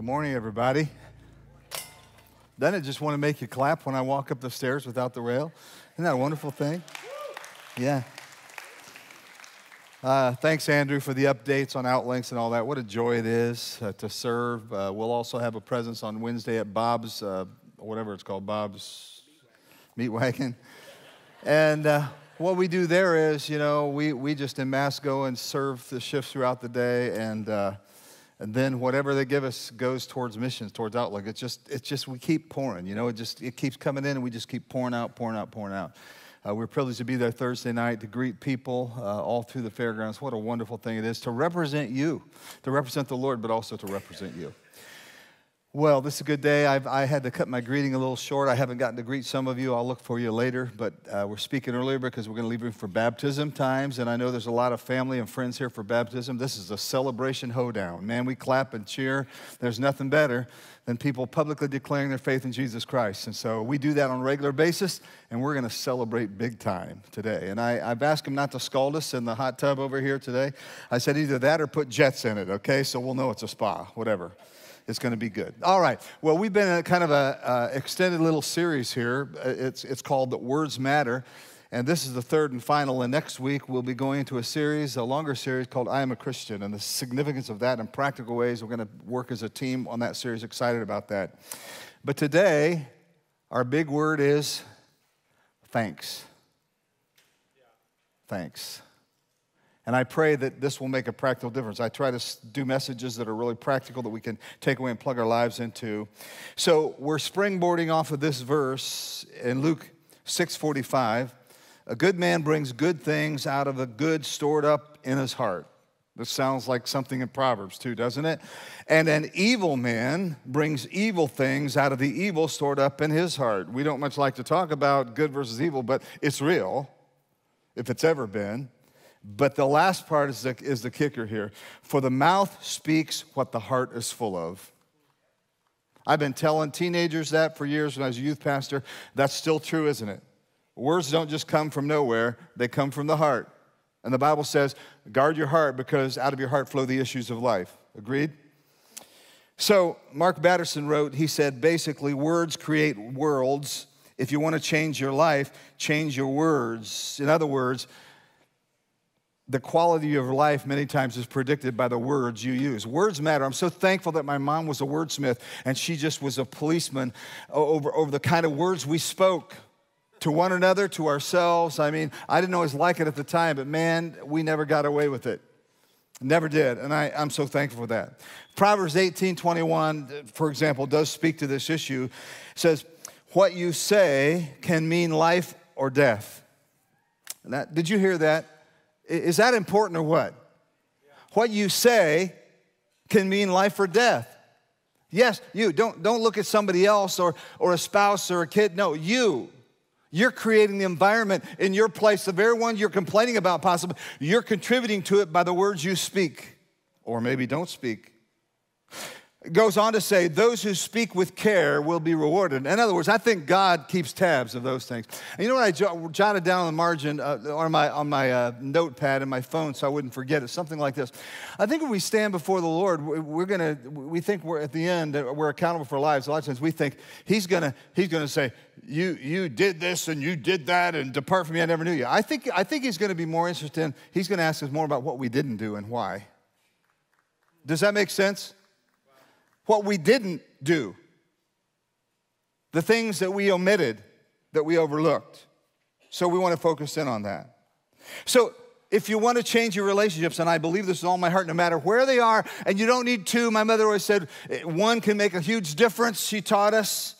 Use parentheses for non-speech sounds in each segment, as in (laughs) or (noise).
Good morning, everybody. Doesn't it just want to make you clap when I walk up the stairs without the rail? Isn't that a wonderful thing? Yeah. Uh, thanks, Andrew, for the updates on Outlinks and all that. What a joy it is uh, to serve. Uh, we'll also have a presence on Wednesday at Bob's, uh, whatever it's called, Bob's Meat Wagon. And uh, what we do there is, you know, we, we just in mass go and serve the shifts throughout the day and uh, and then whatever they give us goes towards missions, towards outlook. It's just, it's just we keep pouring. You know, it just it keeps coming in, and we just keep pouring out, pouring out, pouring out. Uh, we're privileged to be there Thursday night to greet people uh, all through the fairgrounds. What a wonderful thing it is to represent you, to represent the Lord, but also to represent you. Well, this is a good day. I've, i had to cut my greeting a little short. I haven't gotten to greet some of you. I'll look for you later. But uh, we're speaking earlier because we're going to leave room for baptism times. And I know there's a lot of family and friends here for baptism. This is a celebration hoedown. Man, we clap and cheer. There's nothing better than people publicly declaring their faith in Jesus Christ. And so we do that on a regular basis, and we're going to celebrate big time today. And I, have asked them not to scald us in the hot tub over here today. I said either that or put jets in it, okay? So we'll know it's a spa, whatever. It's going to be good. All right. Well, we've been in kind of a extended little series here. Uh, it's, it's called Words Matter. And this is the third and final. And next week, we'll be going into a series, a longer series called I Am a Christian, and the significance of that in practical ways. We're going to work as a team on that series, excited about that. But today, our big word is thanks. Thanks. And I pray that this will make a practical difference. I try to do messages that are really practical that we can take away and plug our lives into. So we're springboarding off of this verse in Luke 6:45. A good man brings good things out of the good stored up in his heart. This sounds like something in Proverbs too, doesn't it? And an evil man brings evil things out of the evil stored up in his heart. We don't much like to talk about good versus evil, but it's real, if it's ever been. But the last part is the, is the kicker here. For the mouth speaks what the heart is full of. I've been telling teenagers that for years when I was a youth pastor. That's still true, isn't it? Words don't just come from nowhere, they come from the heart. And the Bible says, guard your heart because out of your heart flow the issues of life. Agreed? So, Mark Batterson wrote, he said, basically, words create worlds. If you want to change your life, change your words. In other words, the quality of life many times is predicted by the words you use. Words matter. I'm so thankful that my mom was a wordsmith and she just was a policeman over, over the kind of words we spoke to one another, to ourselves. I mean, I didn't always like it at the time, but man, we never got away with it. Never did. And I, I'm so thankful for that. Proverbs 18 21, for example, does speak to this issue. It says, What you say can mean life or death. That, did you hear that? Is that important or what? What you say can mean life or death. Yes, you. Don't, don't look at somebody else or, or a spouse or a kid. No, you. You're creating the environment in your place. The very one you're complaining about, possibly, you're contributing to it by the words you speak, or maybe don't speak. Goes on to say, those who speak with care will be rewarded. In other words, I think God keeps tabs of those things. And you know what I jotted down on the margin uh, on my, on my uh, notepad in my phone so I wouldn't forget it? Something like this. I think when we stand before the Lord, we're going to, we think we're at the end, uh, we're accountable for lives. A lot of times we think He's going to, He's going to say, you, you did this and you did that and depart from me, I never knew you. I think, I think He's going to be more interested in, He's going to ask us more about what we didn't do and why. Does that make sense? What we didn't do, the things that we omitted, that we overlooked. So we want to focus in on that. So if you want to change your relationships, and I believe this with all my heart, no matter where they are, and you don't need two. My mother always said one can make a huge difference. She taught us.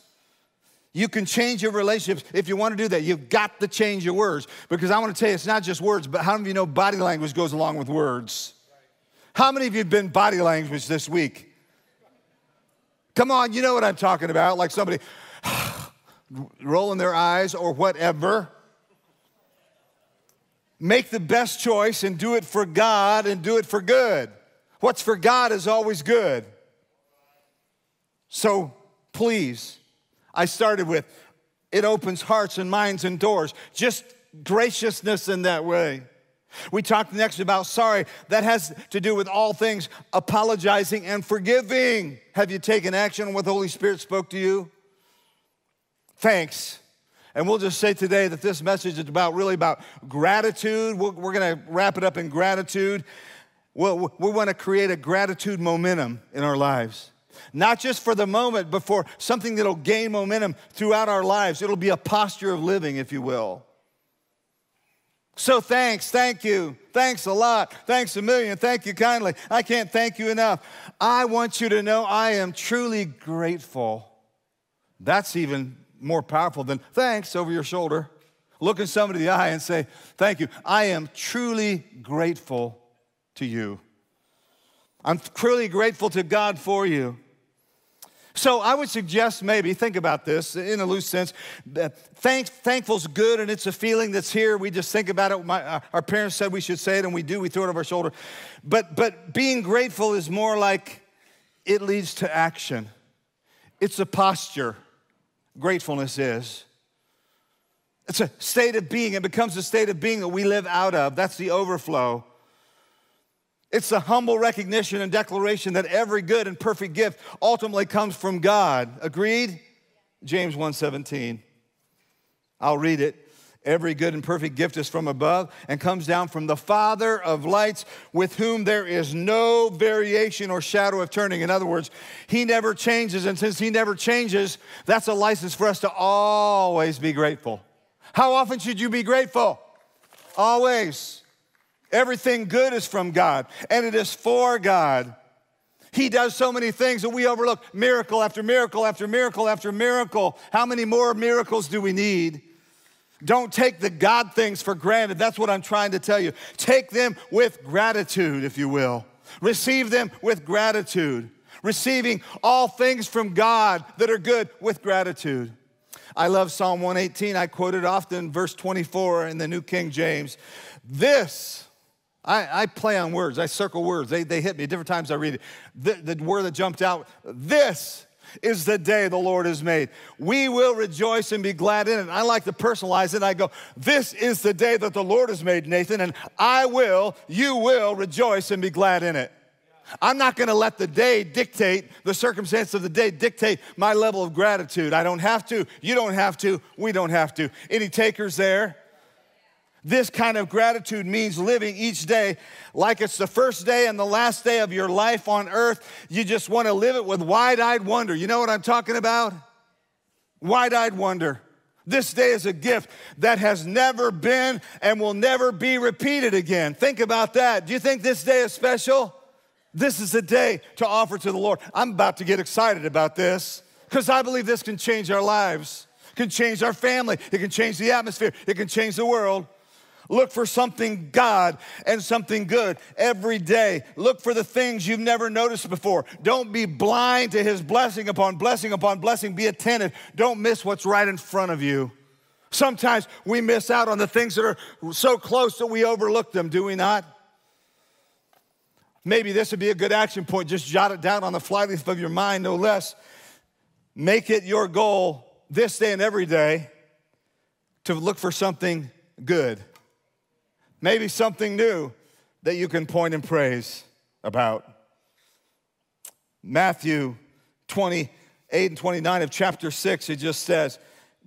You can change your relationships. If you want to do that, you've got to change your words. Because I want to tell you, it's not just words, but how many of you know body language goes along with words? How many of you have been body language this week? Come on, you know what I'm talking about. Like somebody (sighs) rolling their eyes or whatever. Make the best choice and do it for God and do it for good. What's for God is always good. So please, I started with it opens hearts and minds and doors. Just graciousness in that way. We talked next about sorry. That has to do with all things apologizing and forgiving. Have you taken action on what the Holy Spirit spoke to you? Thanks. And we'll just say today that this message is about really about gratitude. We're, we're going to wrap it up in gratitude. Well, we want to create a gratitude momentum in our lives. Not just for the moment, but for something that'll gain momentum throughout our lives. It'll be a posture of living, if you will. So thanks, thank you, thanks a lot, thanks a million, thank you kindly. I can't thank you enough. I want you to know I am truly grateful. That's even more powerful than thanks over your shoulder. Look at somebody in the eye and say, Thank you. I am truly grateful to you. I'm truly grateful to God for you. So I would suggest maybe, think about this in a loose sense. Thank, thankful's good and it's a feeling that's here. We just think about it. My, our parents said we should say it and we do. We throw it over our shoulder. But, but being grateful is more like it leads to action. It's a posture, gratefulness is. It's a state of being. It becomes a state of being that we live out of. That's the overflow. It's a humble recognition and declaration that every good and perfect gift ultimately comes from God. Agreed? James 1:17. I'll read it. Every good and perfect gift is from above and comes down from the Father of lights, with whom there is no variation or shadow of turning. In other words, He never changes, and since He never changes, that's a license for us to always be grateful. How often should you be grateful? Always. Everything good is from God, and it is for God. He does so many things that we overlook miracle after miracle after miracle after miracle. How many more miracles do we need? Don't take the God things for granted. That's what I'm trying to tell you. Take them with gratitude, if you will. Receive them with gratitude. Receiving all things from God that are good with gratitude. I love Psalm 118. I quote it often, verse 24 in the New King James. This I, I, play on words, I circle words. They, they hit me different times I read it. The, the word that jumped out this is the day the Lord has made. We will rejoice and be glad in it. I like to personalize it. I go, This is the day that the Lord has made, Nathan, and I will, you will rejoice and be glad in it. I'm not gonna let the day dictate, the circumstance of the day dictate my level of gratitude. I don't have to, you don't have to, we don't have to. Any takers there? This kind of gratitude means living each day like it's the first day and the last day of your life on earth. You just want to live it with wide eyed wonder. You know what I'm talking about? Wide eyed wonder. This day is a gift that has never been and will never be repeated again. Think about that. Do you think this day is special? This is a day to offer to the Lord. I'm about to get excited about this because I believe this can change our lives, can change our family, it can change the atmosphere, it can change the world. Look for something God and something good every day. Look for the things you've never noticed before. Don't be blind to His blessing upon blessing upon blessing. Be attentive. Don't miss what's right in front of you. Sometimes we miss out on the things that are so close that we overlook them, do we not? Maybe this would be a good action point. Just jot it down on the flyleaf of your mind, no less. Make it your goal this day and every day to look for something good maybe something new that you can point and praise about. Matthew 28 and 29 of chapter 6, it just says,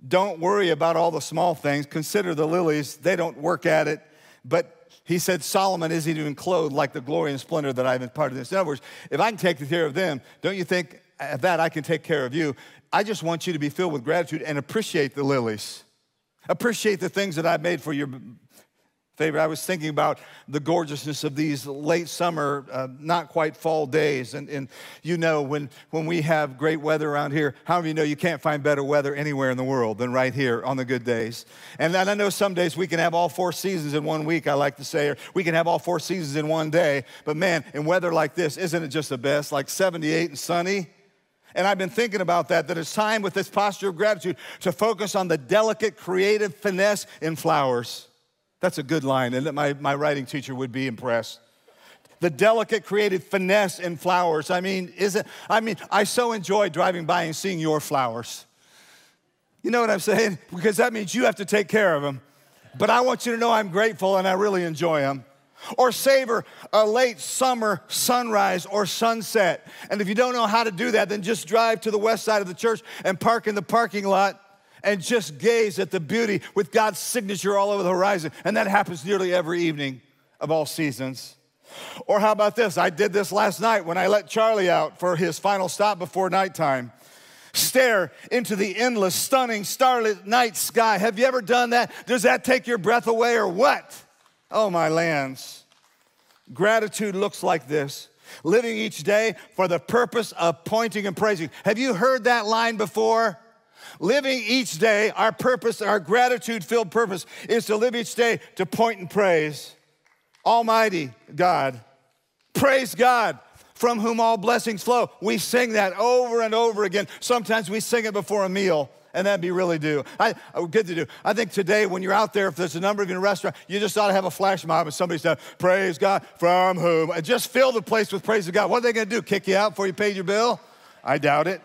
Don't worry about all the small things. Consider the lilies, they don't work at it. But he said, Solomon isn't even clothed like the glory and splendor that I've imparted this. In other words, if I can take care of them, don't you think that I can take care of you? I just want you to be filled with gratitude and appreciate the lilies. Appreciate the things that I've made for your Favorite, I was thinking about the gorgeousness of these late summer, uh, not quite fall days. And, and you know, when, when we have great weather around here, how many you know you can't find better weather anywhere in the world than right here on the good days? And I know some days we can have all four seasons in one week, I like to say, or we can have all four seasons in one day. But man, in weather like this, isn't it just the best? Like 78 and sunny? And I've been thinking about that, that it's time with this posture of gratitude to focus on the delicate, creative finesse in flowers. That's a good line, and my, my writing teacher would be impressed. The delicate creative finesse in flowers. I mean, is it? I mean, I so enjoy driving by and seeing your flowers. You know what I'm saying? Because that means you have to take care of them. but I want you to know I'm grateful and I really enjoy them. Or savor a late summer sunrise or sunset. And if you don't know how to do that, then just drive to the west side of the church and park in the parking lot and just gaze at the beauty with God's signature all over the horizon. And that happens nearly every evening of all seasons. Or how about this? I did this last night when I let Charlie out for his final stop before nighttime. Stare into the endless, stunning, starlit night sky. Have you ever done that? Does that take your breath away or what? Oh, my lands. Gratitude looks like this living each day for the purpose of pointing and praising. Have you heard that line before? Living each day, our purpose, our gratitude filled purpose is to live each day to point and praise. Almighty God. Praise God from whom all blessings flow. We sing that over and over again. Sometimes we sing it before a meal, and that'd be really do. I, oh, good to do. I think today, when you're out there, if there's a number of you in a restaurant, you just ought to have a flash mob and somebody said, Praise God from whom. And just fill the place with praise of God. What are they going to do? Kick you out before you paid your bill? I doubt it.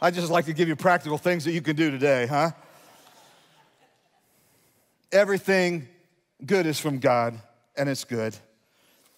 I just like to give you practical things that you can do today, huh? Everything good is from God and it's good.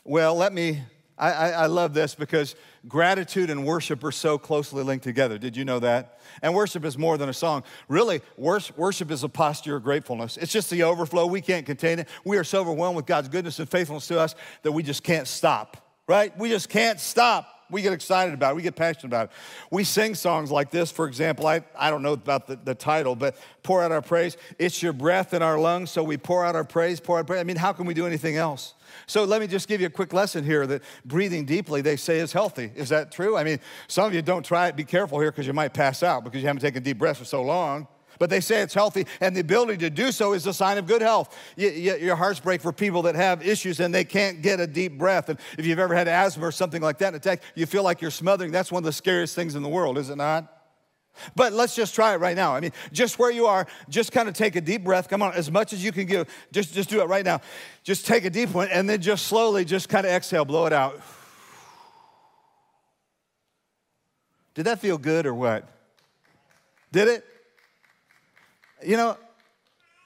Well, let me, I, I, I, love this because gratitude and worship are so closely linked together. Did you know that? And worship is more than a song. Really, worship is a posture of gratefulness. It's just the overflow. We can't contain it. We are so overwhelmed with God's goodness and faithfulness to us that we just can't stop, right? We just can't stop we get excited about it. We get passionate about it. We sing songs like this, for example. I, I don't know about the, the title, but pour out our praise. It's your breath in our lungs, so we pour out our praise, pour out praise. I mean, how can we do anything else? So let me just give you a quick lesson here that breathing deeply, they say, is healthy. Is that true? I mean, some of you don't try it. Be careful here because you might pass out because you haven't taken deep breaths for so long but they say it's healthy, and the ability to do so is a sign of good health. You, your hearts break for people that have issues and they can't get a deep breath. And if you've ever had asthma or something like that, attack, you feel like you're smothering. That's one of the scariest things in the world, is it not? But let's just try it right now. I mean, just where you are, just kind of take a deep breath. Come on, as much as you can give, just, just do it right now. Just take a deep one and then just slowly, just kind of exhale, blow it out. Did that feel good or what? Did it? You know,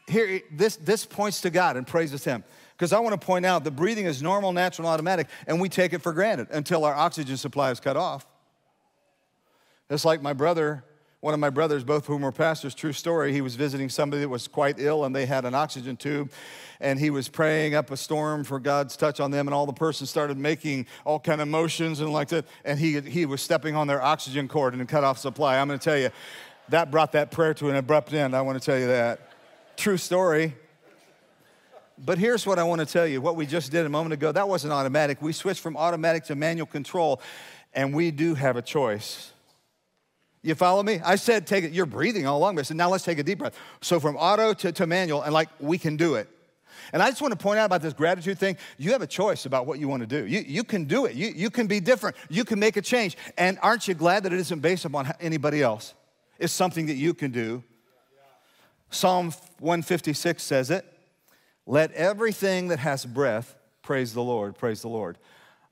here, this, this points to God and praises Him. Because I want to point out that breathing is normal, natural, automatic, and we take it for granted until our oxygen supply is cut off. It's like my brother, one of my brothers, both of whom were pastors, true story. He was visiting somebody that was quite ill, and they had an oxygen tube, and he was praying up a storm for God's touch on them, and all the person started making all kind of motions and like that, and he, he was stepping on their oxygen cord and cut off supply. I'm going to tell you, that brought that prayer to an abrupt end. I want to tell you that. True story. But here's what I want to tell you what we just did a moment ago that wasn't automatic. We switched from automatic to manual control, and we do have a choice. You follow me? I said, take it, you're breathing all along, but I said, now let's take a deep breath. So from auto to, to manual, and like we can do it. And I just want to point out about this gratitude thing you have a choice about what you want to do. You, you can do it, you, you can be different, you can make a change. And aren't you glad that it isn't based upon anybody else? Is something that you can do. Psalm 156 says it Let everything that has breath praise the Lord, praise the Lord.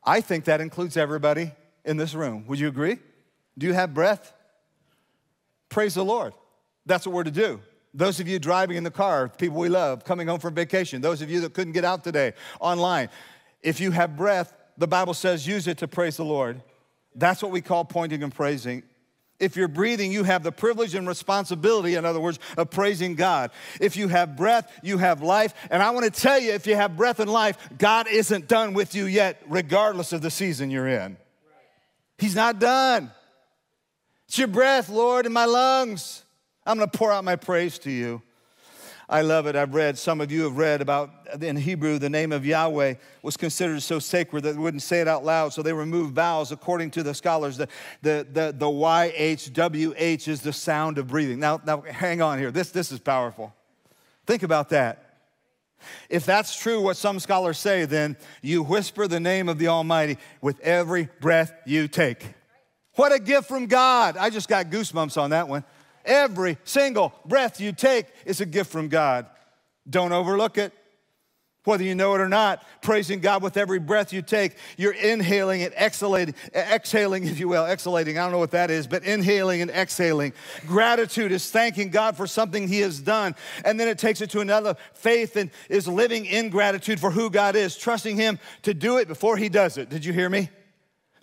I think that includes everybody in this room. Would you agree? Do you have breath? Praise the Lord. That's what we're to do. Those of you driving in the car, people we love, coming home from vacation, those of you that couldn't get out today online, if you have breath, the Bible says use it to praise the Lord. That's what we call pointing and praising if you're breathing, you have the privilege and responsibility, in other words, of praising God. If you have breath, you have life. And I want to tell you, if you have breath and life, God isn't done with you yet, regardless of the season you're in. He's not done. It's your breath, Lord, in my lungs. I'm going to pour out my praise to you. I love it. I've read, some of you have read about in Hebrew, the name of Yahweh was considered so sacred that they wouldn't say it out loud. So they removed vowels. According to the scholars, the, the, the, the YHWH is the sound of breathing. Now, now, hang on here. This, this is powerful. Think about that. If that's true, what some scholars say, then you whisper the name of the Almighty with every breath you take. What a gift from God. I just got goosebumps on that one. Every single breath you take is a gift from God. Don't overlook it. Whether you know it or not, praising God with every breath you take, you're inhaling and exhaling, exhaling, if you will, exhaling. I don't know what that is, but inhaling and exhaling. Gratitude is thanking God for something He has done. And then it takes it to another. Faith and is living in gratitude for who God is, trusting Him to do it before He does it. Did you hear me?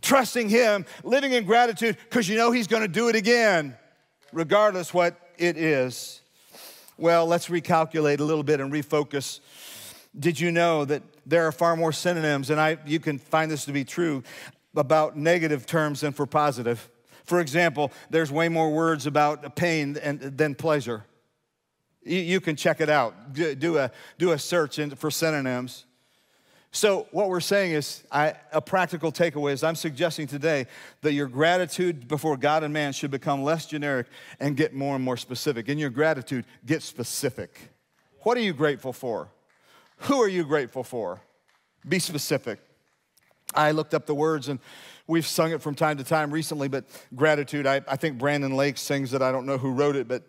Trusting Him, living in gratitude because you know He's going to do it again, regardless what it is. Well, let's recalculate a little bit and refocus did you know that there are far more synonyms, and I, you can find this to be true, about negative terms than for positive? For example, there's way more words about pain than pleasure. You can check it out. Do a, do a search for synonyms. So, what we're saying is I, a practical takeaway is I'm suggesting today that your gratitude before God and man should become less generic and get more and more specific. In your gratitude, get specific. What are you grateful for? Who are you grateful for? Be specific. I looked up the words and we've sung it from time to time recently, but gratitude, I, I think Brandon Lake sings it. I don't know who wrote it, but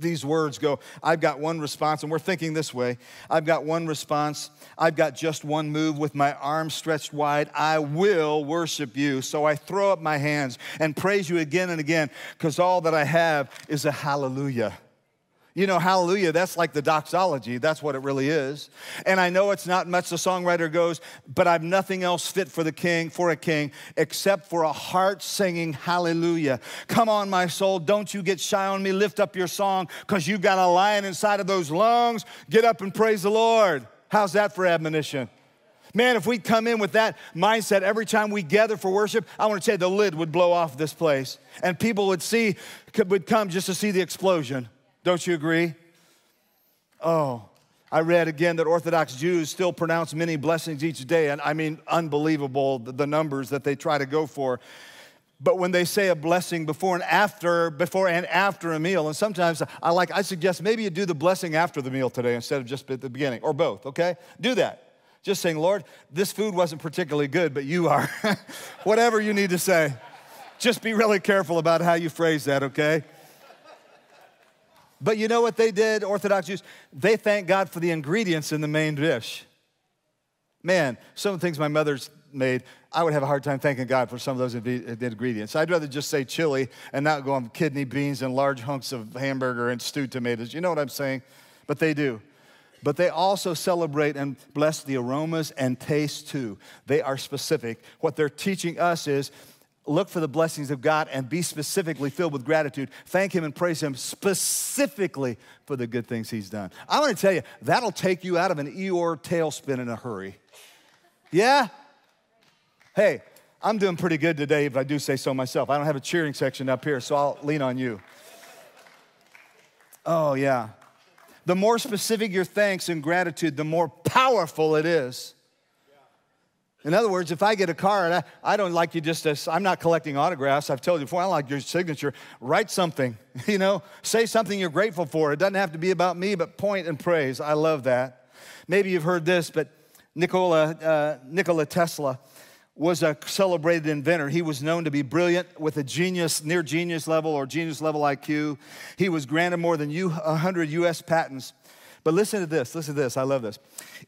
these words go I've got one response, and we're thinking this way I've got one response. I've got just one move with my arms stretched wide. I will worship you. So I throw up my hands and praise you again and again because all that I have is a hallelujah. You know, hallelujah, that's like the doxology. That's what it really is. And I know it's not much the songwriter goes, but I've nothing else fit for the king, for a king, except for a heart singing hallelujah. Come on, my soul, don't you get shy on me. Lift up your song because you've got a lion inside of those lungs. Get up and praise the Lord. How's that for admonition? Man, if we come in with that mindset every time we gather for worship, I want to tell you the lid would blow off this place and people would see, would come just to see the explosion. Don't you agree? Oh, I read again that Orthodox Jews still pronounce many blessings each day, and I mean, unbelievable the numbers that they try to go for. But when they say a blessing before and after, before and after a meal, and sometimes I like, I suggest maybe you do the blessing after the meal today instead of just at the beginning, or both, okay? Do that. Just saying, Lord, this food wasn't particularly good, but you are. (laughs) Whatever you need to say. Just be really careful about how you phrase that, okay? But you know what they did, Orthodox Jews? They thanked God for the ingredients in the main dish. Man, some of the things my mother's made, I would have a hard time thanking God for some of those uh, ingredients. I'd rather just say chili and not go on kidney beans and large hunks of hamburger and stewed tomatoes. You know what I'm saying? But they do. But they also celebrate and bless the aromas and taste too. They are specific. What they're teaching us is look for the blessings of God and be specifically filled with gratitude. Thank Him and praise Him specifically for the good things He's done. I want to tell you, that'll take you out of an Eeyore tailspin in a hurry. Yeah? Hey, I'm doing pretty good today, if I do say so myself. I don't have a cheering section up here, so I'll lean on you. Oh, yeah. The more specific your thanks and gratitude, the more powerful it is. In other words, if I get a card, I, I don't like you just to, I'm not collecting autographs. I've told you before, I like your signature. Write something, (laughs) you know, say something you're grateful for. It doesn't have to be about me, but point and praise. I love that. Maybe you've heard this, but Nikola, uh, Nikola Tesla was a celebrated inventor. He was known to be brilliant with a genius, near genius level or genius level IQ. He was granted more than 100 US patents. But listen to this, listen to this, I love this.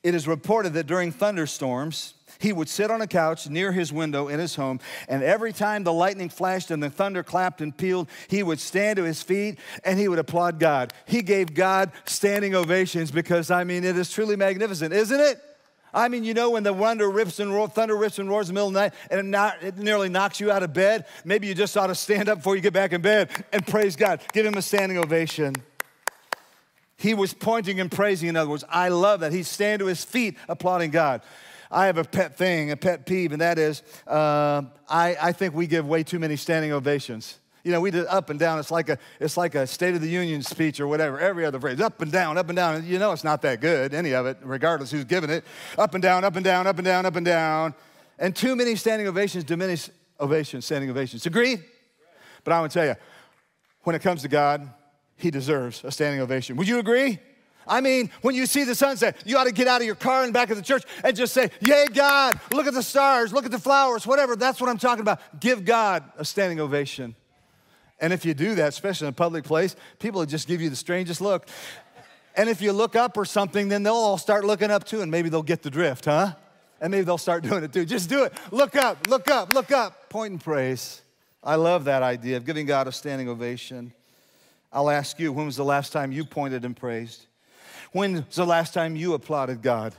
It is reported that during thunderstorms, he would sit on a couch near his window in his home, and every time the lightning flashed and the thunder clapped and pealed, he would stand to his feet and he would applaud God. He gave God standing ovations because, I mean, it is truly magnificent, isn't it? I mean, you know, when the thunder rips and roar, thunder rips and roars in the middle of the night and it, not, it nearly knocks you out of bed, maybe you just ought to stand up before you get back in bed and praise God. Give him a standing ovation. He was pointing and praising, in other words. I love that. He's standing to his feet applauding God. I have a pet thing, a pet peeve, and that is uh, I, I think we give way too many standing ovations. You know, we do up and down. It's like a it's like a State of the Union speech or whatever. Every other phrase, up and down, up and down. You know, it's not that good, any of it, regardless who's giving it. Up and down, up and down, up and down, up and down. And too many standing ovations diminish ovations, standing ovations. Agree? But I want to tell you, when it comes to God, He deserves a standing ovation. Would you agree? I mean, when you see the sunset, you ought to get out of your car and back of the church and just say, Yay, God, look at the stars, look at the flowers, whatever. That's what I'm talking about. Give God a standing ovation. And if you do that, especially in a public place, people will just give you the strangest look. And if you look up or something, then they'll all start looking up too, and maybe they'll get the drift, huh? And maybe they'll start doing it too. Just do it. Look up, look up, look up. Point and praise. I love that idea of giving God a standing ovation. I'll ask you, when was the last time you pointed and praised? When was the last time you applauded God?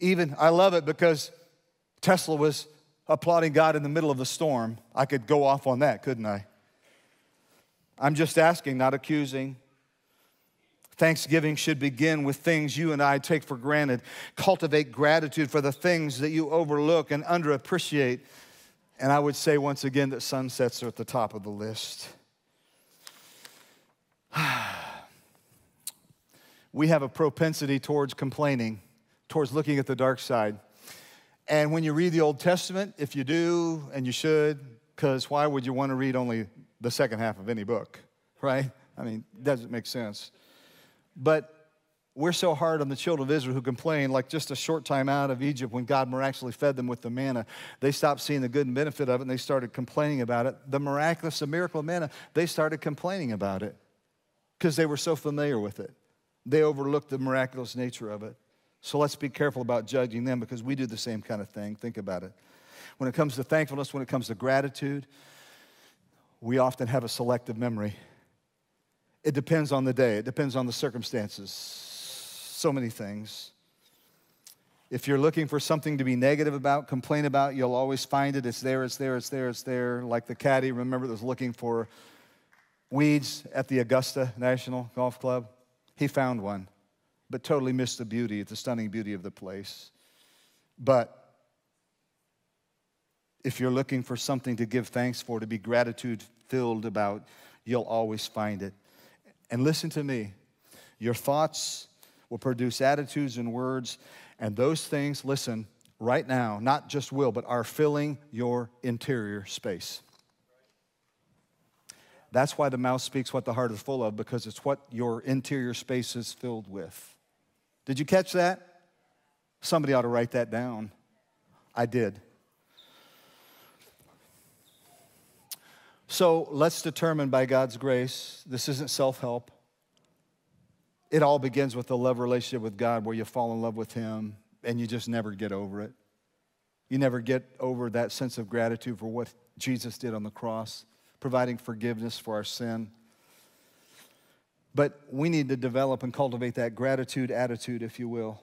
Even, I love it because Tesla was applauding God in the middle of the storm. I could go off on that, couldn't I? I'm just asking, not accusing. Thanksgiving should begin with things you and I take for granted. Cultivate gratitude for the things that you overlook and underappreciate. And I would say once again that sunsets are at the top of the list. We have a propensity towards complaining, towards looking at the dark side. And when you read the Old Testament, if you do, and you should, because why would you want to read only the second half of any book, right? I mean, doesn't make sense. But we're so hard on the children of Israel who complain, like just a short time out of Egypt when God miraculously fed them with the manna, they stopped seeing the good and benefit of it and they started complaining about it. The miraculous, the miracle of manna, they started complaining about it because they were so familiar with it. They overlooked the miraculous nature of it. So let's be careful about judging them because we do the same kind of thing. Think about it. When it comes to thankfulness, when it comes to gratitude, we often have a selective memory. It depends on the day, it depends on the circumstances. So many things. If you're looking for something to be negative about, complain about, you'll always find it. It's there, it's there, it's there, it's there. Like the caddy, remember, that was looking for weeds at the Augusta National Golf Club. He found one, but totally missed the beauty, the stunning beauty of the place. But if you're looking for something to give thanks for, to be gratitude filled about, you'll always find it. And listen to me your thoughts will produce attitudes and words, and those things, listen, right now, not just will, but are filling your interior space. That's why the mouth speaks what the heart is full of, because it's what your interior space is filled with. Did you catch that? Somebody ought to write that down. I did. So let's determine by God's grace, this isn't self help. It all begins with a love relationship with God where you fall in love with Him and you just never get over it. You never get over that sense of gratitude for what Jesus did on the cross providing forgiveness for our sin. But we need to develop and cultivate that gratitude attitude, if you will.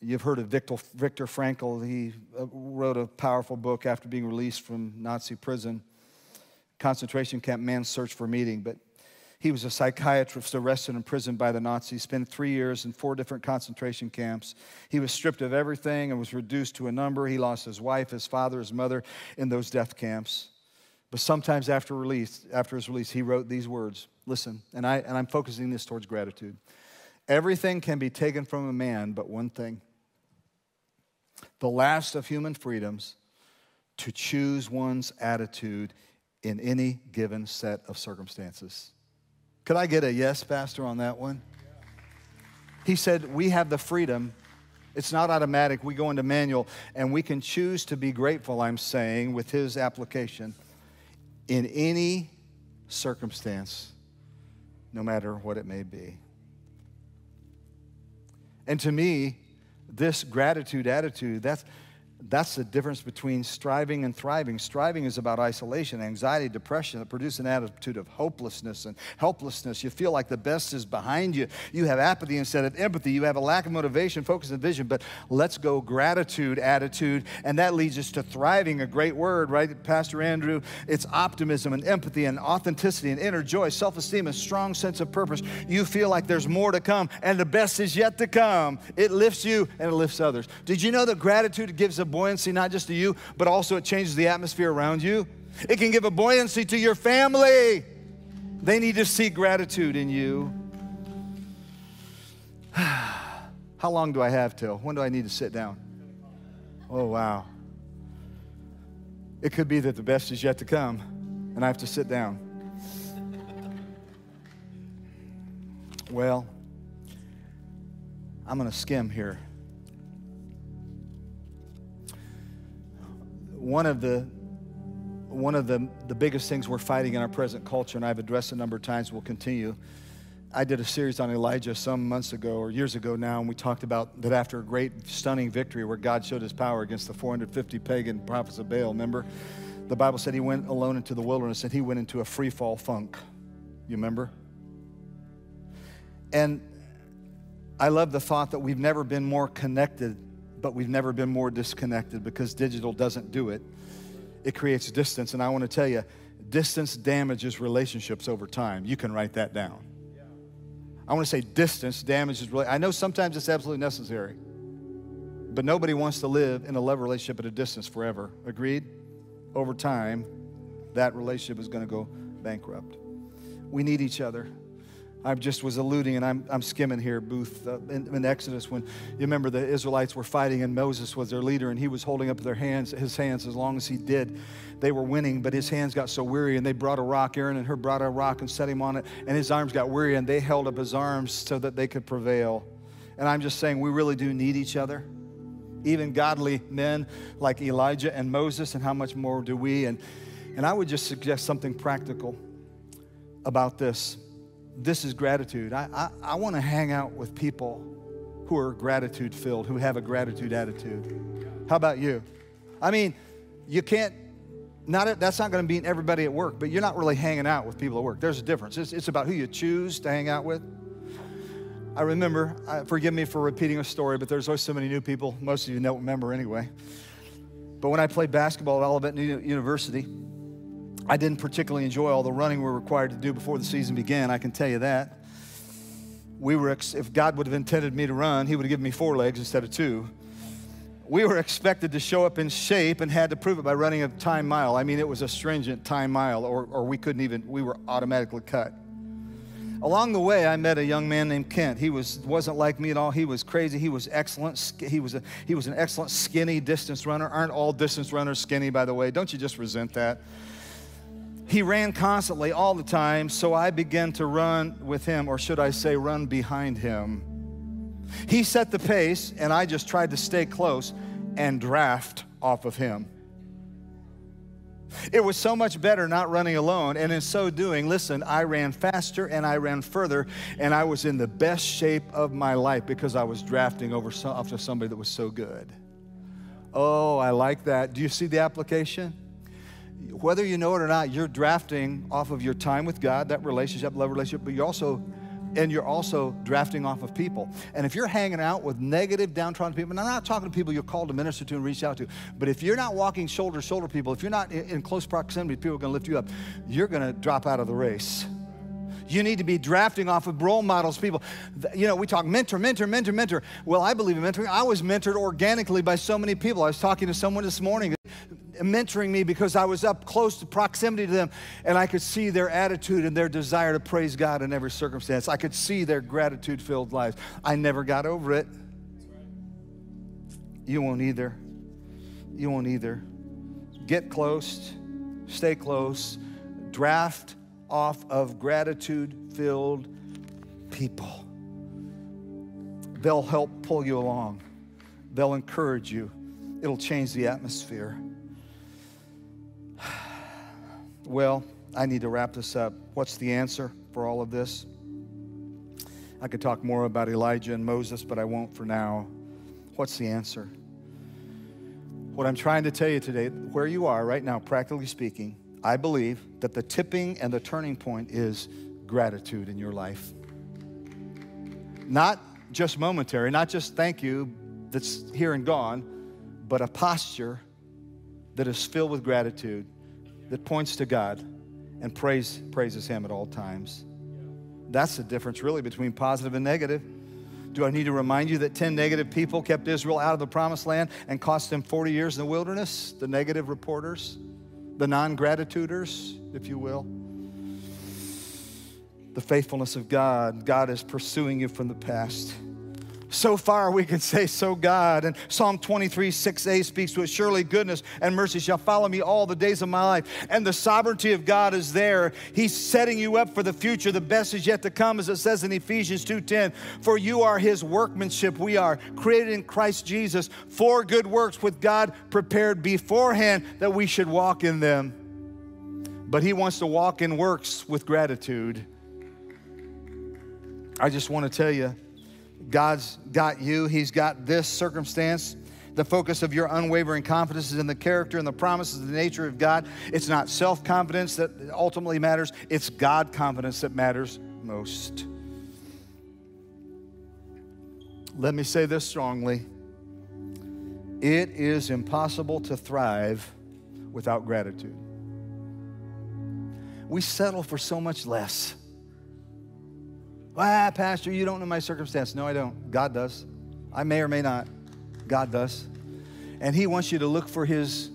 You've heard of Victor, Viktor Frankl. He uh, wrote a powerful book after being released from Nazi prison, concentration camp, Man's Search for Meaning. But he was a psychiatrist arrested and imprisoned by the Nazis, spent three years in four different concentration camps. He was stripped of everything and was reduced to a number. He lost his wife, his father, his mother in those death camps. But sometimes after release, after his release, he wrote these words. Listen, and, I, and I'm focusing this towards gratitude. Everything can be taken from a man, but one thing the last of human freedoms to choose one's attitude in any given set of circumstances. Could I get a yes, Pastor, on that one? He said, We have the freedom. It's not automatic. We go into manual and we can choose to be grateful, I'm saying, with his application in any circumstance, no matter what it may be. And to me, this gratitude attitude, that's, that's the difference between striving and thriving. Striving is about isolation, anxiety, depression that produce an attitude of hopelessness and helplessness. You feel like the best is behind you. You have apathy instead of empathy. You have a lack of motivation, focus, and vision. But let's go gratitude attitude, and that leads us to thriving, a great word, right, Pastor Andrew? It's optimism and empathy and authenticity and inner joy, self esteem, a strong sense of purpose. You feel like there's more to come, and the best is yet to come. It lifts you and it lifts others. Did you know that gratitude gives a buoyancy not just to you, but also it changes the atmosphere around you. It can give a buoyancy to your family. They need to see gratitude in you. (sighs) How long do I have till? When do I need to sit down? Oh, wow. It could be that the best is yet to come, and I have to sit down. Well, I'm going to skim here. One of the one of the, the biggest things we're fighting in our present culture, and I've addressed a number of times, will continue, I did a series on Elijah some months ago or years ago now, and we talked about that after a great, stunning victory where God showed his power against the 450 pagan prophets of Baal, remember? The Bible said he went alone into the wilderness and he went into a free fall funk. You remember? And I love the thought that we've never been more connected, but we've never been more disconnected because digital doesn't do it. It creates distance. And I want to tell you, distance damages relationships over time. You can write that down. I want to say distance damages. I know sometimes it's absolutely necessary, but nobody wants to live in a love relationship at a distance forever. Agreed? Over time, that relationship is going to go bankrupt. We need each other. I just was alluding, and I'm, I'm skimming here, Booth, uh, in, in, Exodus, when you remember the Israelites were fighting, and Moses was their leader, and he was holding up their hands, his hands as long as he did. They were winning, but his hands got so weary, and they brought a rock. Aaron and Hur brought a rock and set him on it, and his arms got weary, and they held up his arms so that they could prevail. And I'm just saying, we really do need each other. Even godly men like Elijah and Moses, and how much more do we? And, and I would just suggest something practical about this this is gratitude. I, I, I want to hang out with people who are gratitude filled, who have a gratitude attitude. How about you? I mean, you can't, not, that's not going to be everybody at work, but you're not really hanging out with people at work. There's a difference. It's, it's about who you choose to hang out with. I remember, uh, forgive me for repeating a story, but there's always so many new people. Most of you don't remember anyway. But when I played basketball at Olivet University, I didn't particularly enjoy all the running we were required to do before the season began, I can tell you that. We were, if God would have intended me to run, He would have given me four legs instead of two. We were expected to show up in shape and had to prove it by running a time mile. I mean, it was a stringent time mile, or, or we couldn't even, we were automatically cut. Along the way, I met a young man named Kent. He was, wasn't like me at all. He was crazy. He was excellent. He was, a, he was an excellent skinny distance runner. Aren't all distance runners skinny, by the way? Don't you just resent that? He ran constantly all the time, so I began to run with him, or should I say, run behind him. He set the pace, and I just tried to stay close and draft off of him. It was so much better not running alone, and in so doing, listen, I ran faster and I ran further, and I was in the best shape of my life because I was drafting over so, after somebody that was so good. Oh, I like that. Do you see the application? Whether you know it or not, you're drafting off of your time with God, that relationship, love relationship, but you're also and you're also drafting off of people. And if you're hanging out with negative, downtrodden people, and I'm not talking to people you're called to minister to and reach out to, but if you're not walking shoulder to shoulder people, if you're not in close proximity, people are to lift you up, you're going to drop out of the race. You need to be drafting off of role models, people. You know, we talk mentor, mentor, mentor, mentor. Well, I believe in mentoring. I was mentored organically by so many people. I was talking to someone this morning mentoring me because I was up close to proximity to them and I could see their attitude and their desire to praise God in every circumstance. I could see their gratitude filled lives. I never got over it. You won't either. You won't either. Get close, stay close, draft off of gratitude filled people. They'll help pull you along, they'll encourage you, it'll change the atmosphere. Well, I need to wrap this up. What's the answer for all of this? I could talk more about Elijah and Moses, but I won't for now. What's the answer? What I'm trying to tell you today, where you are right now, practically speaking, I believe that the tipping and the turning point is gratitude in your life. Not just momentary, not just thank you that's here and gone, but a posture that is filled with gratitude that points to God and praise, praises Him at all times. That's the difference, really, between positive and negative. Do I need to remind you that 10 negative people kept Israel out of the promised land and cost them 40 years in the wilderness? The negative reporters, the non gratituders, if you will. The faithfulness of God. God is pursuing you from the past. So far, we can say, So God. And Psalm 23, 6a speaks to it Surely goodness and mercy shall follow me all the days of my life. And the sovereignty of God is there. He's setting you up for the future. The best is yet to come, as it says in Ephesians 2:10. For you are his workmanship. We are created in Christ Jesus for good works with God prepared beforehand that we should walk in them. But he wants to walk in works with gratitude. I just want to tell you, God's got you. He's got this circumstance. The focus of your unwavering confidence is in the character and the promises of the nature of God. It's not self confidence that ultimately matters, it's God confidence that matters most. Let me say this strongly it is impossible to thrive without gratitude. We settle for so much less. Ah, Pastor, you don't know my circumstance. No, I don't. God does. I may or may not. God does. And He wants you to look for His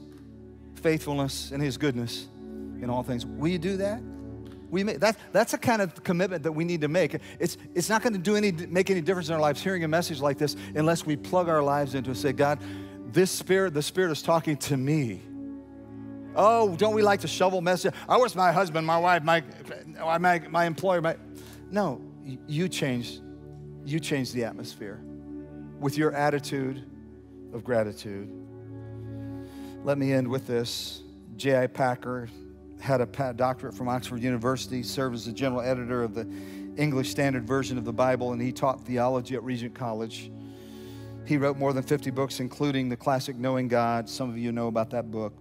faithfulness and His goodness in all things. Will you do that? We that, that's a kind of commitment that we need to make. It's, it's not going to do any, make any difference in our lives hearing a message like this unless we plug our lives into it and say, God, this spirit, the spirit is talking to me. Oh, don't we like to shovel messages? I wish my husband, my wife, my, my, my employer, my. No, you change, you change the atmosphere with your attitude of gratitude. Let me end with this. J.I. Packer had a doctorate from Oxford University, served as the general editor of the English Standard Version of the Bible, and he taught theology at Regent College. He wrote more than 50 books, including the classic Knowing God. Some of you know about that book.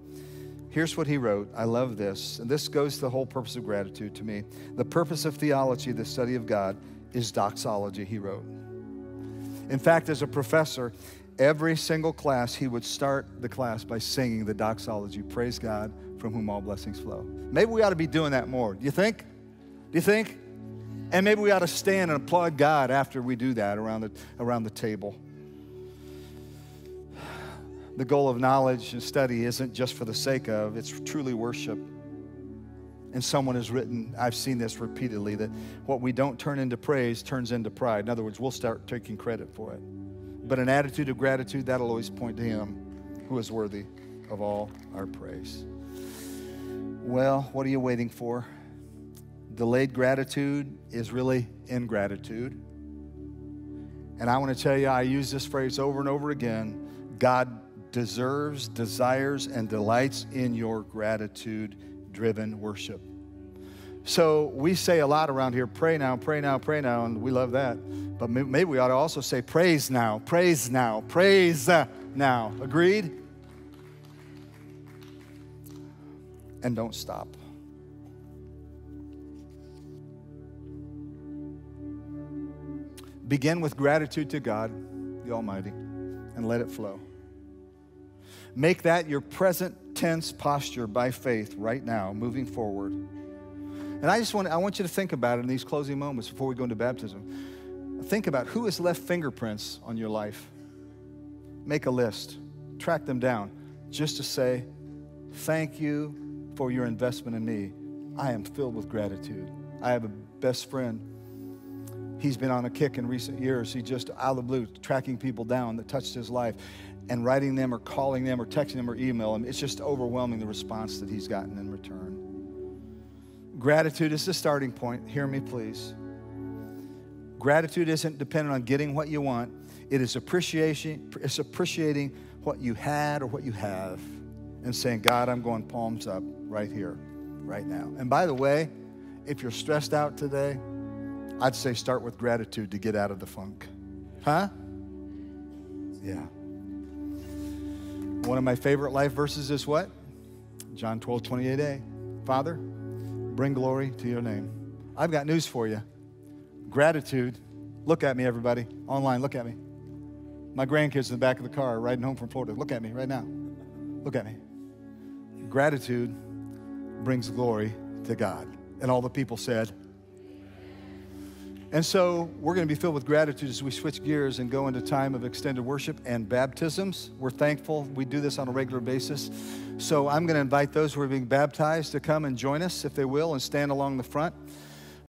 Here's what he wrote. I love this. And this goes to the whole purpose of gratitude to me. The purpose of theology, the study of God, is doxology, he wrote. In fact, as a professor, every single class, he would start the class by singing the doxology Praise God, from whom all blessings flow. Maybe we ought to be doing that more. Do you think? Do you think? And maybe we ought to stand and applaud God after we do that around the, around the table. The goal of knowledge and study isn't just for the sake of, it's truly worship. And someone has written, I've seen this repeatedly, that what we don't turn into praise turns into pride. In other words, we'll start taking credit for it. But an attitude of gratitude, that'll always point to Him who is worthy of all our praise. Well, what are you waiting for? Delayed gratitude is really ingratitude. And I want to tell you, I use this phrase over and over again God deserves, desires, and delights in your gratitude driven worship. So we say a lot around here pray now, pray now, pray now, and we love that. But maybe we ought to also say praise now, praise now, praise now. Agreed? And don't stop. Begin with gratitude to God, the Almighty, and let it flow. Make that your present tense posture by faith right now, moving forward. And I just want, I want you to think about it in these closing moments before we go into baptism. Think about who has left fingerprints on your life. Make a list, track them down, just to say, Thank you for your investment in me. I am filled with gratitude. I have a best friend. He's been on a kick in recent years. He just, out of the blue, tracking people down that touched his life and writing them or calling them or texting them or emailing them. It's just overwhelming the response that he's gotten in return. Gratitude is the starting point. Hear me, please. Gratitude isn't dependent on getting what you want. It is appreciation, it's appreciating what you had or what you have and saying, God, I'm going palms up right here, right now. And by the way, if you're stressed out today, I'd say start with gratitude to get out of the funk. Huh? Yeah. One of my favorite life verses is what? John 12, 28a. Father, bring glory to your name. I've got news for you. Gratitude. Look at me, everybody. Online, look at me. My grandkids in the back of the car riding home from Florida. Look at me right now. Look at me. Gratitude brings glory to God. And all the people said, and so we're going to be filled with gratitude as we switch gears and go into time of extended worship and baptisms. We're thankful we do this on a regular basis. So I'm going to invite those who are being baptized to come and join us, if they will, and stand along the front.